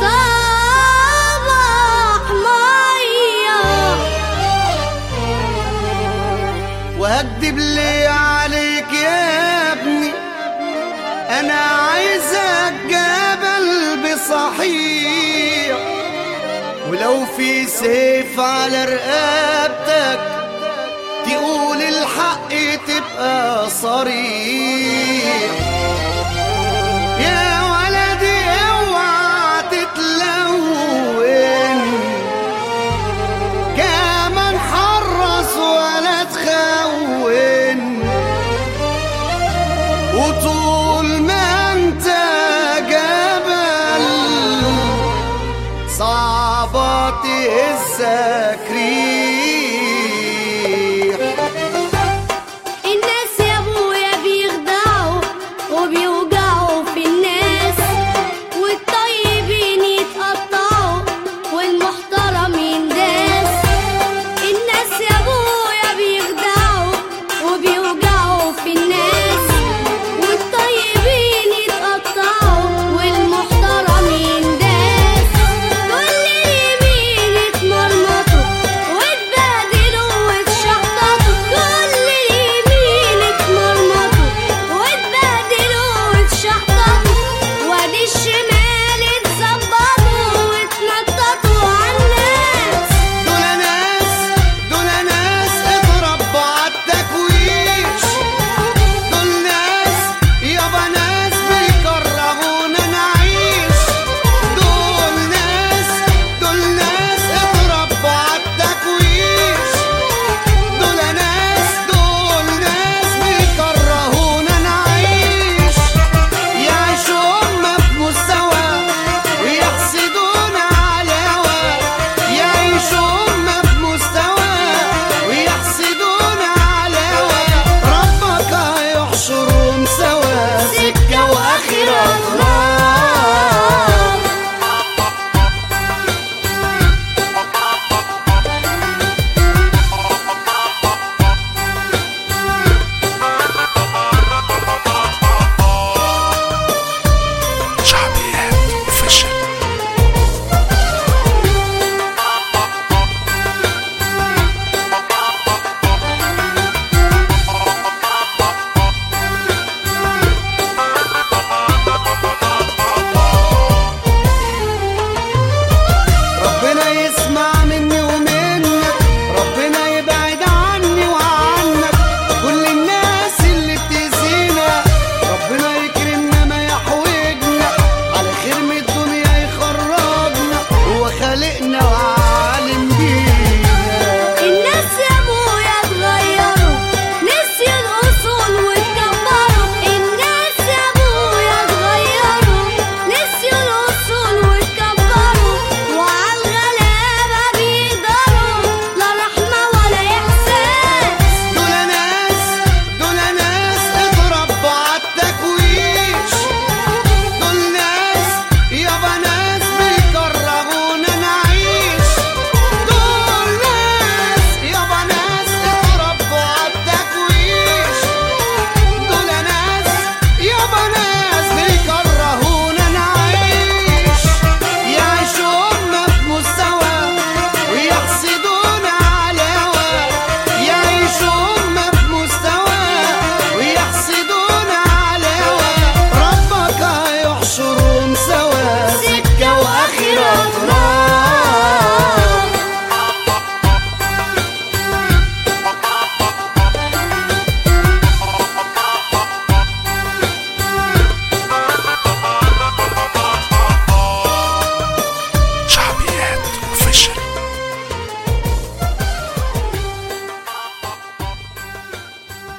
صباح مية وهكدب ليه عليك يا ابني. أنا عايزك جبل بصحيح. ولو في سيف على رقبتك تقول الحق تبقى صريح.